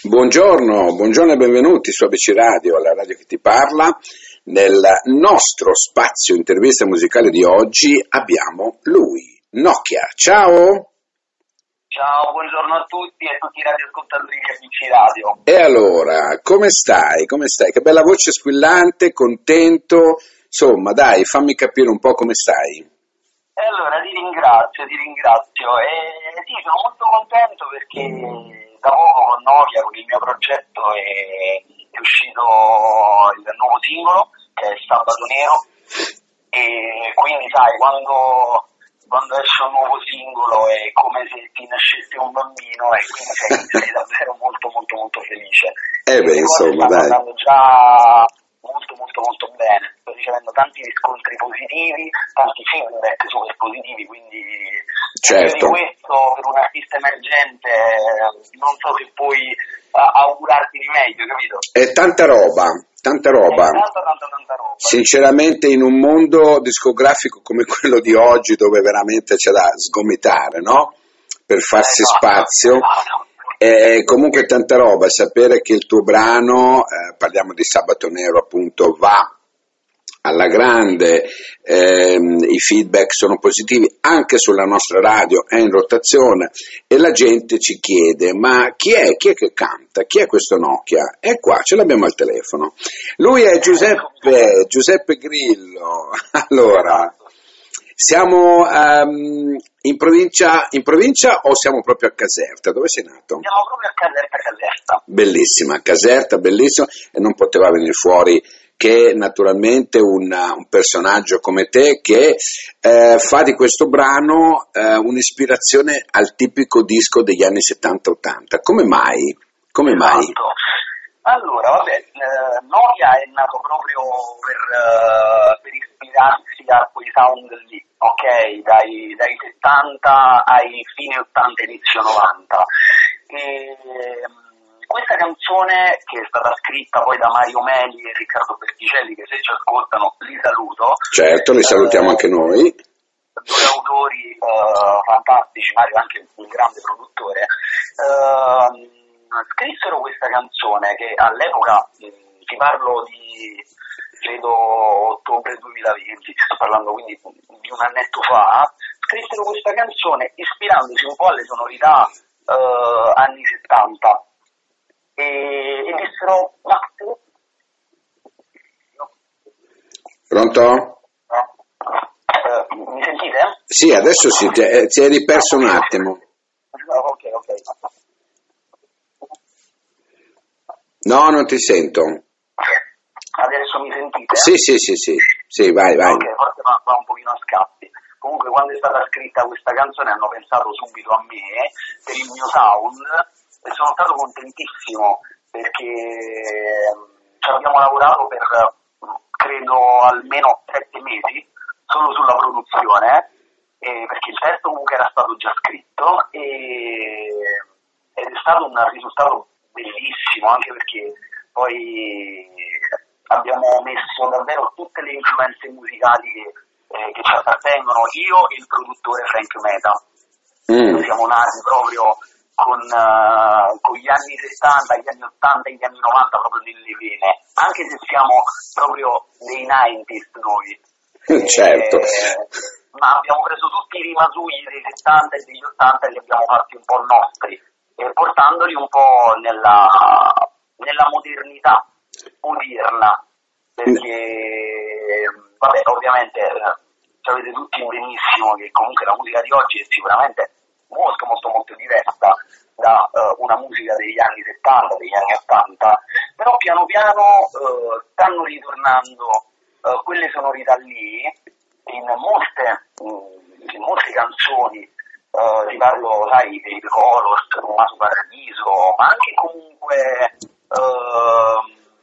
Buongiorno, buongiorno e benvenuti su ABC Radio, la radio che ti parla. Nel nostro spazio intervista musicale di oggi abbiamo lui, Nokia. Ciao! Ciao, buongiorno a tutti e a tutti i radioascoltatori di ABC Radio. E allora, come stai? Come stai? Che bella voce squillante, contento. Insomma, dai, fammi capire un po' come stai. E allora ti ringrazio, ti ringrazio. E sì, sono molto contento perché da poco con Nokia, con il mio progetto, è, è uscito il nuovo singolo, che è Sabato Nero, e quindi sai, quando, quando esce un nuovo singolo è come se ti nascesse un bambino e quindi sei, sei davvero molto molto molto felice. Eh beh, insomma, dai. andando già molto molto molto bene, sto ricevendo tanti riscontri positivi, tanti feedback super positivi, quindi certo. di questo per un artista emergente non so se puoi augurarti di meglio, capito? È tanta roba, tanta roba. Tanta, tanta, tanta roba. Sinceramente in un mondo discografico come quello di oggi dove veramente c'è da sgomitare, no? Per farsi Esatto, spazio. esatto. E comunque tanta roba, sapere che il tuo brano, eh, parliamo di Sabato Nero appunto, va alla grande, ehm, i feedback sono positivi, anche sulla nostra radio è in rotazione e la gente ci chiede ma chi è, chi è che canta, chi è questo Nokia? E qua ce l'abbiamo al telefono. Lui è Giuseppe, Giuseppe Grillo. Allora, siamo ehm, in, provincia, in provincia o siamo proprio a Caserta? Dove sei nato? Siamo proprio a Caserta Caserta. Bellissima, Caserta, bellissima e non poteva venire fuori che naturalmente un, un personaggio come te che eh, fa di questo brano eh, un'ispirazione al tipico disco degli anni 70-80. Come mai? Come mai? Esatto. Allora, vabbè, eh, Nokia è nato proprio per, eh, per ispirarsi a quei sound lì, ok? Dai, dai 70 ai fine 80 inizio 90. E, questa canzone, che è stata scritta poi da Mario Meli e Riccardo Berticelli, che se ci ascoltano li saluto. Certo, li salutiamo Eh, anche noi. due autori eh, fantastici, Mario è anche un grande produttore, ehm, scrissero questa canzone che all'epoca, ti parlo di credo ottobre 2020, sto parlando quindi di un annetto fa, scrissero questa canzone ispirandosi un po' alle sonorità eh, anni 70 e, e dissero ma Pronto? eh, mi sentite? Sì, adesso sì, ti, eh, ti eri perso un attimo. Ok, ok. No, non ti sento. Adesso mi sentite? Sì, sì, sì, sì, sì, vai, vai. Ok, forse va, va un pochino a scatti. Comunque quando è stata scritta questa canzone hanno pensato subito a me per il mio sound e sono stato contentissimo perché ehm, ci abbiamo lavorato per credo almeno sette mesi solo sulla produzione eh, perché il testo comunque era stato già scritto e, ed è stato un risultato bellissimo anche perché poi abbiamo messo davvero tutte le influenze musicali che, eh, che ci appartengono, io e il produttore Frank Meta. Mm, Siamo nati proprio con, eh, con gli anni 70, gli anni 80 e gli anni 90 proprio nelle vene, anche se siamo proprio dei 90s noi. certo. Eh, ma abbiamo preso tutti i rimasugli dei 70 e degli 80 e li abbiamo fatti un po' nostri, eh, portandoli un po' nella, nella modernità odierna, perché vabbè, ovviamente eh, sapete tutti benissimo che comunque la musica di oggi è sicuramente molto molto molto diversa da eh, una musica degli anni 70, degli anni 80, però piano piano eh, stanno ritornando eh, quelle sonorità lì in molte, mh, in molte canzoni, ti parlo, sai, dei Colors, Tommaso Paradiso, ma anche comunque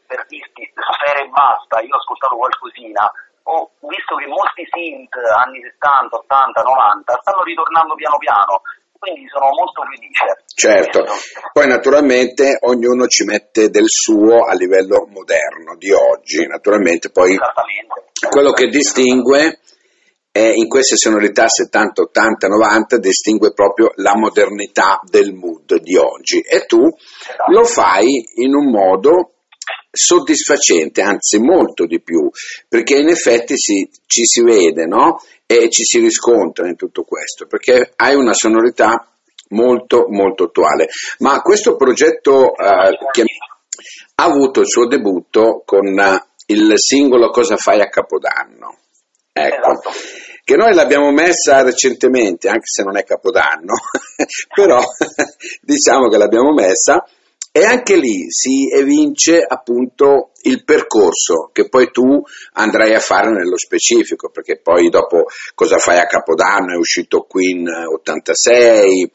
per dirti Sfera e basta, io ho ascoltato qualcosina, ho visto che molti synth anni 70, 80, 90 stanno ritornando piano piano, quindi sono molto felice. Certo, poi naturalmente ognuno ci mette del suo a livello moderno di oggi, naturalmente poi quello che distingue e in queste sonorità 70, 80, 90 distingue proprio la modernità del mood di oggi e tu Esatto. lo fai in un modo soddisfacente, anzi molto di più, perché in effetti si- ci si vede no? e ci si riscontra in tutto questo, perché hai una sonorità molto molto attuale. Ma questo progetto eh, che ha avuto il suo debutto con eh, il singolo Cosa fai a Capodanno. Ecco, Esatto. che noi l'abbiamo messa recentemente, anche se non è Capodanno, però diciamo che l'abbiamo messa e anche lì si evince appunto il percorso che poi tu andrai a fare nello specifico, perché poi dopo cosa fai a Capodanno è uscito Queen 86,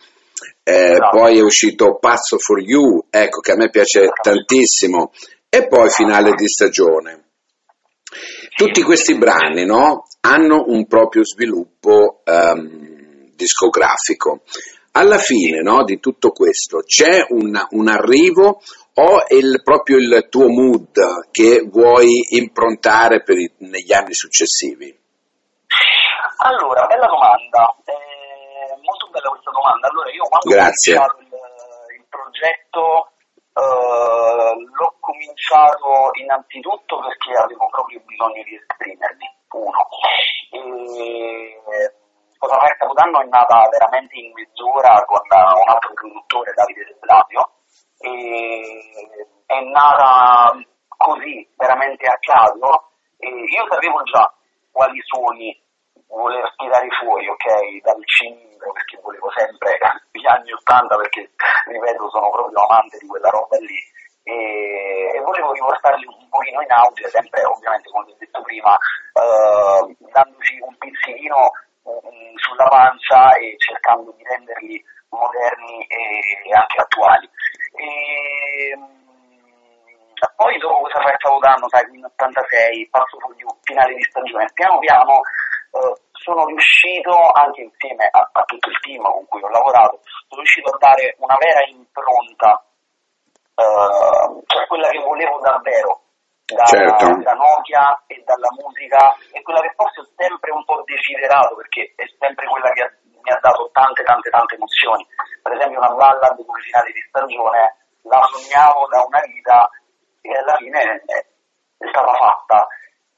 eh, Esatto. poi è uscito Pazzo for You, ecco che a me piace tantissimo, e poi finale di stagione. Tutti questi brani no, hanno un proprio sviluppo ehm, discografico. Alla fine no, di tutto questo c'è un, un arrivo o è il- proprio il tuo mood che vuoi improntare per i- negli anni successivi? Allora, bella domanda, eh, molto bella questa domanda. Allora, io quando Grazie. ho cominciato il, il progetto eh, l'ho cominciato innanzitutto perché avevo proprio bisogno di esprimermi, uno. E, Cosa fare Capodanno è nata veramente in mezz'ora con un altro produttore, Davide De Blasio, e è nata così, veramente a caso, e io sapevo già quali suoni voler tirare fuori, ok, dal cilindro, perché volevo sempre gli anni 80, perché, ripeto, sono proprio amante di quella roba lì, e, e volevo riportarli un pochino in auge, sempre ovviamente, come ho detto prima, eh, dandoci un pizzichino mm, sulla pancia e cercando di renderli moderni e anche attuali. E, mm, poi dopo cosa fai Capodanno, sai, quindi 86, passo fuori finale di stagione, piano piano eh, sono riuscito, anche insieme a, a tutto il team con cui ho lavorato, sono riuscito a dare una vera impronta, eh, cioè quella che volevo davvero da, Certo. da Nokia e dalla musica e quella che forse ho sempre un po' desiderato perché è sempre quella che ha- mi ha dato tante tante tante emozioni. Per esempio una ballad come finale di stagione la sognavo da una vita e alla fine è, è stata fatta.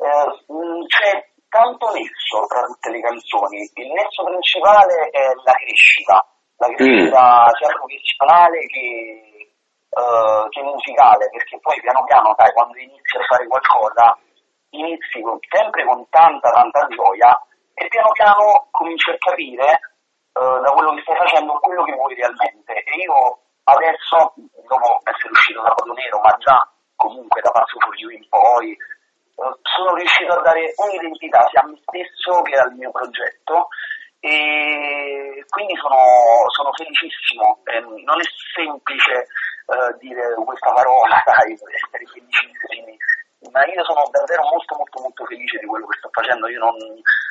Eh, mh, c'è tanto nesso tra tutte le canzoni. Il nesso principale è la crescita, la crescita sia professionale che, eh, che musicale, perché poi piano piano, sai, quando inizi a fare qualcosa, inizi con- sempre con tanta tanta gioia e piano piano cominci a capire eh, da quello che stai facendo quello che vuoi realmente. E io adesso, dopo essere uscito da Codo Nero, ma già comunque da Pazzo for You in poi, eh, sono riuscito a dare un'identità sia a me stesso che al mio progetto e quindi sono, sono felicissimo. Ehm, non è semplice eh, dire questa parola, dai, essere felicissimi, ma io sono davvero molto molto molto felice di quello che sto facendo, io non,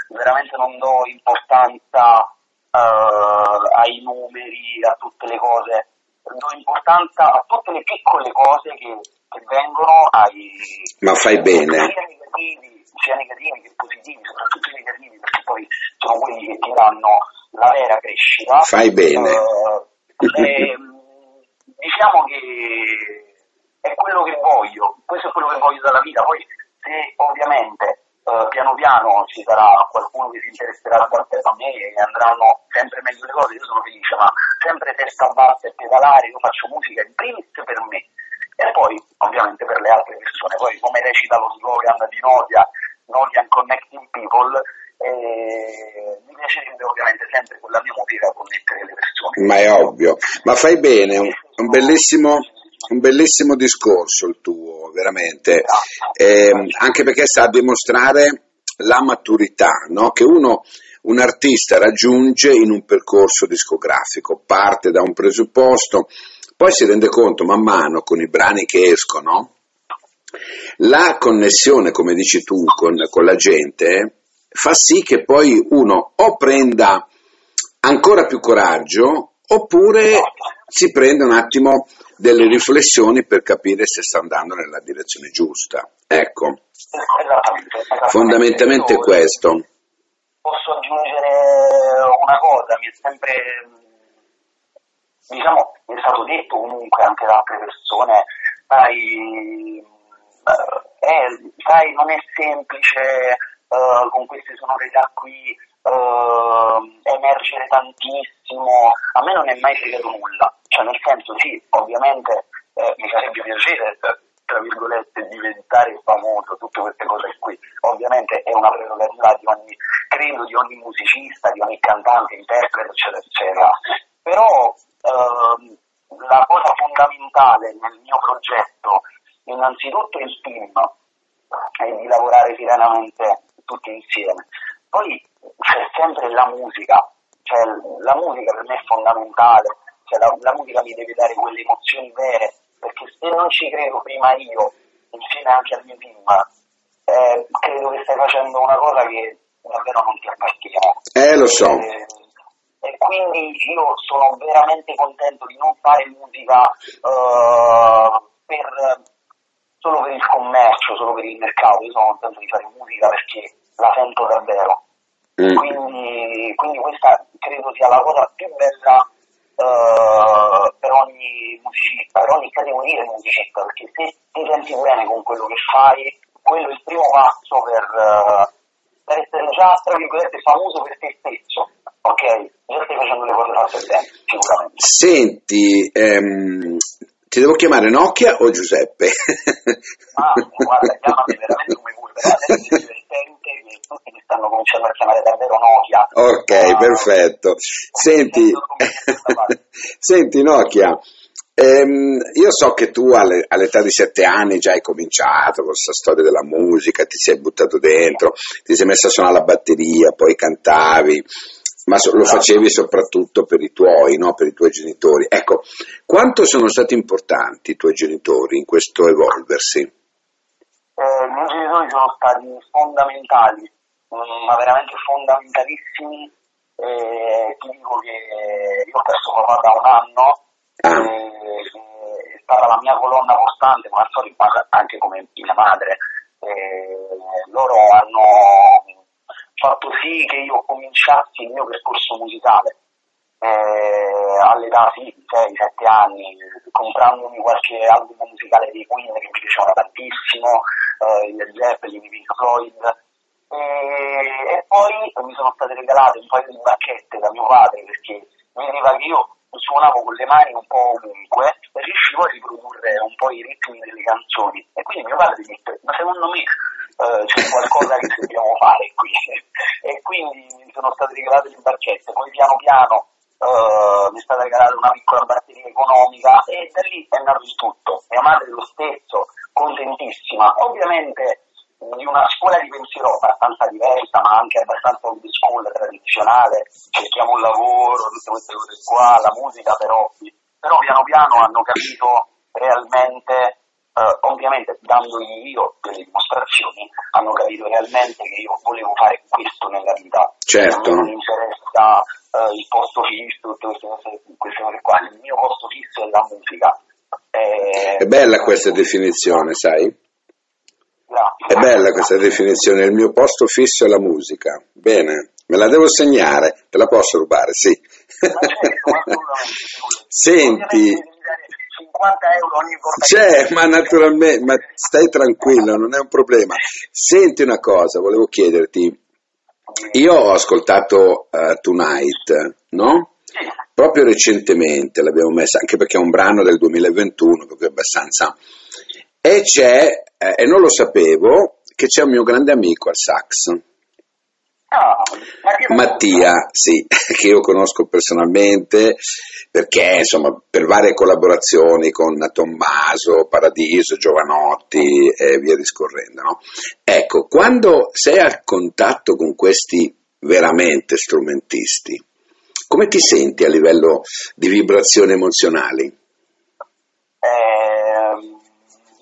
veramente non do importanza eh, ai numeri, a tutte le cose, do importanza a tutte le piccole cose che, che vengono ai... Ma fai bene. Sia negativi, sia negativi che positivi, soprattutto i negativi, perché poi sono quelli che ti danno la vera crescita. Fai bene. Eh, ehm, diciamo che è quello che voglio, questo è quello che voglio dalla vita, poi se ovviamente eh, piano piano ci sarà qualcuno che si interesserà qualcosa a me e andranno sempre meglio le cose, io sono felice, ma sempre testa bassa e pedalare, io faccio musica in primis per me. E poi ovviamente per le altre persone, poi come recita lo slogan di Nokia, Nokia Connecting People, eh, mi piacerebbe ovviamente sempre con la mia musica connettere le persone. Ma è ovvio, ma fai bene, bellissimo, un bellissimo discorso il tuo, veramente, Eh, anche perché sta a dimostrare la maturità no? che uno, un artista raggiunge in un percorso discografico, parte da un presupposto, poi si rende conto man mano con i brani che escono, la connessione, come dici tu, con, con la gente fa sì che poi uno o prenda ancora più coraggio oppure si prende un attimo delle riflessioni per capire se sta andando nella direzione giusta. Ecco, Esattamente, esattamente. fondamentalmente Io- questo. posso aggiungere una cosa, mi è sempre, diciamo, mi è stato detto comunque anche da altre persone, sai, eh, sai non è semplice uh, con queste sonorità qui uh, emergere tantissimo, a me non è mai fregato nulla, cioè nel senso sì, ovviamente eh, mi farebbe piacere tra virgolette, diventare famoso, tutte queste cose qui. Ovviamente è una prerogativa di ogni, credo, di ogni musicista, di ogni cantante, interprete, eccetera, eccetera. Però ehm, la cosa fondamentale nel mio progetto, innanzitutto il team, è di lavorare serenamente tutti insieme. Poi sempre la musica, cioè la musica per me è fondamentale, cioè la, la musica mi deve dare quelle emozioni vere, perché se non ci credo prima io, insieme anche al mio team, eh, credo che stai facendo una cosa che davvero non ti appartiene. Eh, lo so. E, e quindi io sono veramente contento di non fare musica uh, per, solo per il commercio, solo per il mercato, io sono contento di fare musica perché la sento davvero. Mm. Quindi, quindi questa credo sia la cosa più bella uh, per ogni musicista, per ogni categoria di musicista, perché se ti senti bene con quello che fai, quello è il primo passo per, uh, per essere già, tra virgolette, famoso per te stesso. Ok, già stai facendo le cose fatte bene, sicuramente. Senti, ehm, ti devo chiamare Nokia o Giuseppe? ah, guarda, chiamami veramente come vuoi, però adesso divertente tutti mi stanno cominciando a chiamare davvero Nokia. Ok, uh, perfetto. Senti, senti Nokia, ehm, io so che tu alle, all'età di sette anni già hai cominciato con questa storia della musica, ti sei buttato dentro, ti sei messo a suonare la batteria, poi cantavi ma lo facevi soprattutto per i tuoi, no? per i tuoi genitori. Ecco, quanto sono stati importanti i tuoi genitori in questo evolversi? Eh, I miei genitori sono stati fondamentali, mm, ma veramente fondamentalissimi. Eh, ti dico che io ho perso papà da un anno, ah. eh, è stata la mia colonna costante, ma sono rimasta anche come mia madre. Eh, loro hanno fatto sì che io cominciassi il mio percorso musicale eh, all'età sì, 6-7 anni, comprandomi qualche album musicale dei Queen che mi piaceva tantissimo, eh, il Zeppelin, i Floyd, e, poi mi sono state regalate un paio di bacchette da mio padre perché vedeva che io suonavo con le mani un po' ovunque e riuscivo a riprodurre un po' i ritmi delle canzoni. E quindi mio padre mi disse ma secondo me eh, c'è qualcosa che dobbiamo fare qui. e quindi mi sono state regalate le barchette, poi piano piano uh, mi è stata regalata una piccola batteria economica e da lì è nato tutto. Mia madre lo stesso, contentissima. Ovviamente di una scuola di pensiero abbastanza diversa, ma anche abbastanza old school, tradizionale, cerchiamo un lavoro, tutte queste cose qua, la musica però, però piano piano hanno capito realmente Uh, ovviamente dandogli io delle dimostrazioni hanno capito realmente che io volevo fare questo nella vita. Certo. non mi interessa uh, il posto fisso queste cose, queste cose qua. Il mio posto fisso è la musica. Eh, è bella questa definizione sai? Grazie. è bella questa definizione il mio posto fisso è la musica. Bene me la devo segnare te la posso rubare sì. Certo, senti 50 euro ogni volta. C'è, ma naturalmente, ma stai tranquillo, non è un problema. Senti una cosa, volevo chiederti, io ho ascoltato uh, Tonight, no? Proprio recentemente l'abbiamo messa, anche perché è un brano del 2021, proprio abbastanza... E c'è, eh, e non lo sapevo, che c'è un mio grande amico al sax. Ah, Mattia, sì, che io conosco personalmente perché insomma per varie collaborazioni con Tommaso, Paradiso, Giovanotti e via discorrendo. No? Ecco, quando sei a contatto con questi veramente strumentisti, come ti senti a livello di vibrazioni emozionali? Eh,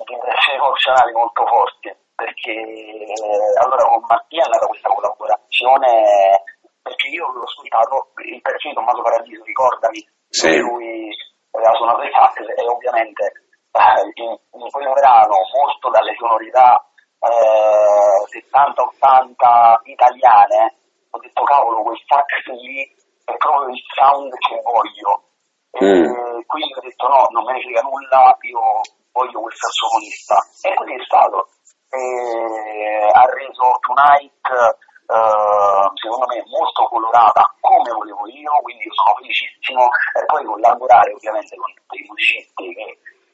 vibrazioni emozionali molto forti perché eh, allora con Mattia è nata questa collaborazione perché io l'ho ascoltato il di Tommaso Paradiso, ricordami, sì. lui aveva suonato il sax e ovviamente eh, in, in quel brano molto dalle sonorità eh, 70-80 italiane ho detto cavolo, quel sax lì è proprio il sound che voglio. Mm. quindi ho detto no, non me ne frega nulla, io voglio quel sassofonista. E così è stato. E ha reso Tonight, uh, secondo me, molto colorata come volevo io, quindi io sono felicissimo. E poi collaborare ovviamente con dei musicisti che,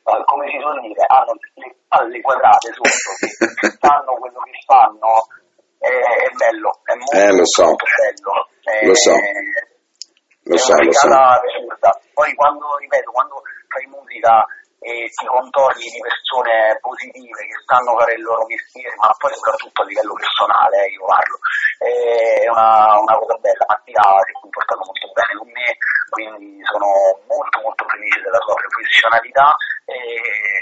uh, come si suol dire, hanno le palle quadrate sotto, che sanno quello che fanno, è, è bello, è molto, eh, lo so. bello. È, lo so. Lo so, lo so. Poi quando, ripeto, quando fai musica e ti contorni di persone positive che sanno fare il loro mestiere, ma poi soprattutto a livello personale, eh, io parlo, è una, una cosa bella. Mattia si è comportato molto bene con me, quindi sono molto molto felice della sua professionalità e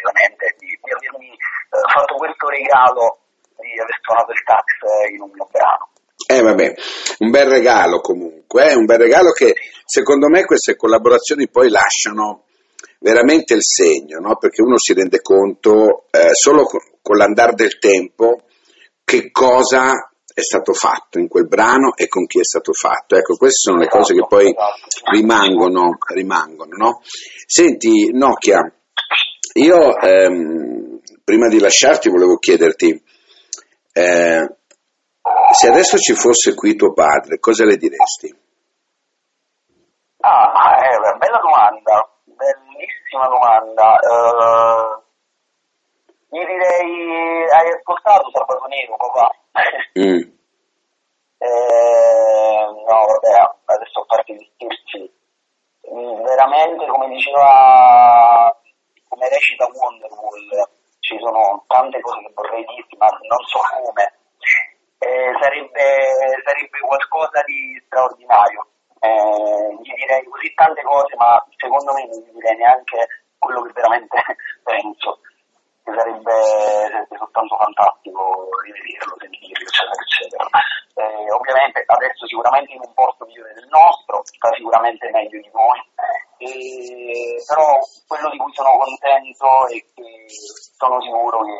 veramente di, di avermi eh, fatto questo regalo di aver suonato il tax in un mio brano. Eh vabbè, un bel regalo comunque, eh? un bel regalo che secondo me queste collaborazioni poi lasciano veramente il segno, no? perché uno si rende conto eh, solo con, con l'andare del tempo che cosa è stato fatto in quel brano e con chi è stato fatto. Ecco, queste sono le cose che poi rimangono, rimangono no? Senti, Nokia, io ehm, prima di lasciarti volevo chiederti, eh, se adesso ci fosse qui tuo padre, cosa le diresti? Ah, è una bella domanda bellissima domanda. Uh, gli direi, hai ascoltato Sabato Nero, papà? Mm. eh, no, vabbè, adesso a parte gli scherzi, veramente come diceva, come recita Wonderwall, ci sono tante cose che vorrei dirti, ma non so come. Eh, sarebbe, sarebbe qualcosa di straordinario eh, gli direi così tante cose, ma secondo me non gli direi neanche quello che veramente penso, che sarebbe, sarebbe soltanto fantastico rivederlo, sentirlo, eccetera, eccetera. Eh, ovviamente adesso sicuramente in un posto migliore del nostro, sta sicuramente meglio di noi, e, però quello di cui sono contento è che sono sicuro che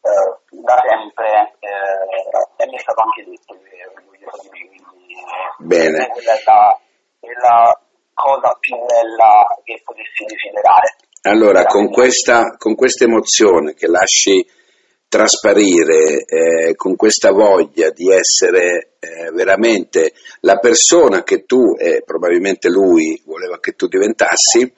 eh, da sempre, eh, e mi è stato anche detto che Bene. Quella è la, è la cosa più bella che potessi desiderare. Allora, con questa, con questa emozione che lasci trasparire, eh, con questa voglia di essere eh, veramente la persona che tu e probabilmente lui voleva che tu diventassi,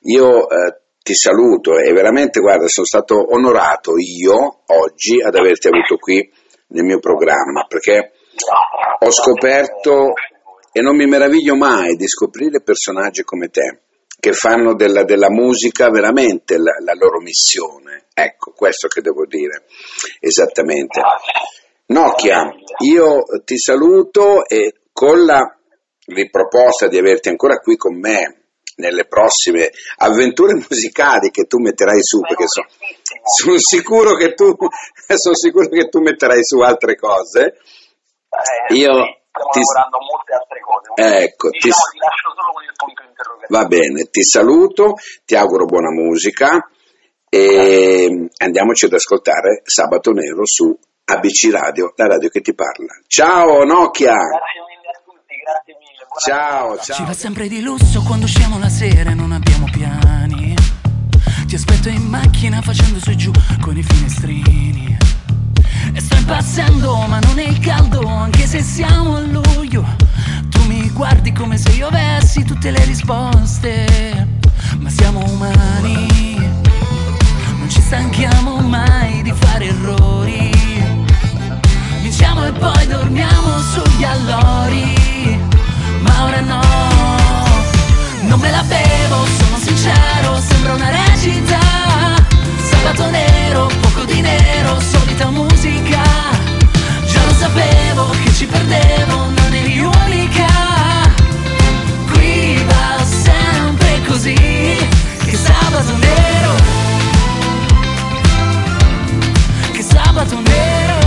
io eh, ti saluto e veramente, guarda, sono stato onorato io oggi ad averti avuto qui nel mio programma, perché ho scoperto, e non mi meraviglio mai di scoprire personaggi come te, che fanno della, della musica veramente la, la, loro missione. Ecco, questo che devo dire esattamente. Nokia, io ti saluto e con la riproposta di averti ancora qui con me nelle prossime avventure musicali che tu metterai su, perché so, sono, sicuro tu, sono sicuro che tu metterai su altre cose. Eh, Io stiamo ti... lavorando molte altre cose. Ecco, diciamo, ti... ti lascio solo con il punto interrogativo. Va bene, ti saluto, ti auguro buona musica e andiamoci ad ascoltare Sabato Nero su ABC Radio, la radio che ti parla. Ciao Nokia! Grazie mille a tutti, grazie mille. Ciao, ciao. Ci va sempre di lusso quando usciamo la sera e non abbiamo piani. Ti aspetto in macchina facendo su e giù con i finestrini. Impazzendo ma non è il caldo anche se siamo a luglio. Tu mi guardi come se io avessi tutte le risposte Ma siamo umani. Non ci stanchiamo mai di fare errori. Vinciamo e poi dormiamo sugli allori Ma ora no. Non me la bevo, sono sincero, sembra una recita Sabato nero, poco di nero, solita musica perdevo, non eri unica. Qui va sempre così, che sabato nero. Che sabato nero,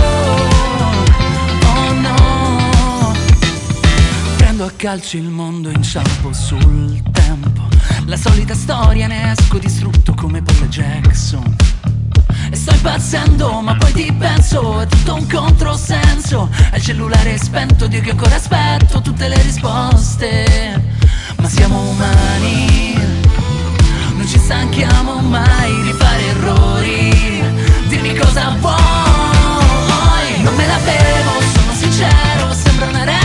oh no. Prendo a calcio il mondo, inciampo sul tempo. La solita storia ne esco distrutto come Paul Jackson Sto impazzendo Ma poi ti penso, è tutto un controsenso. Il cellulare spento, Dio che ancora aspetto Tutte le risposte. Ma siamo umani Non ci stanchiamo mai di fare errori. Dimmi cosa vuoi Non me la bevo, sono sincero Sembra una recita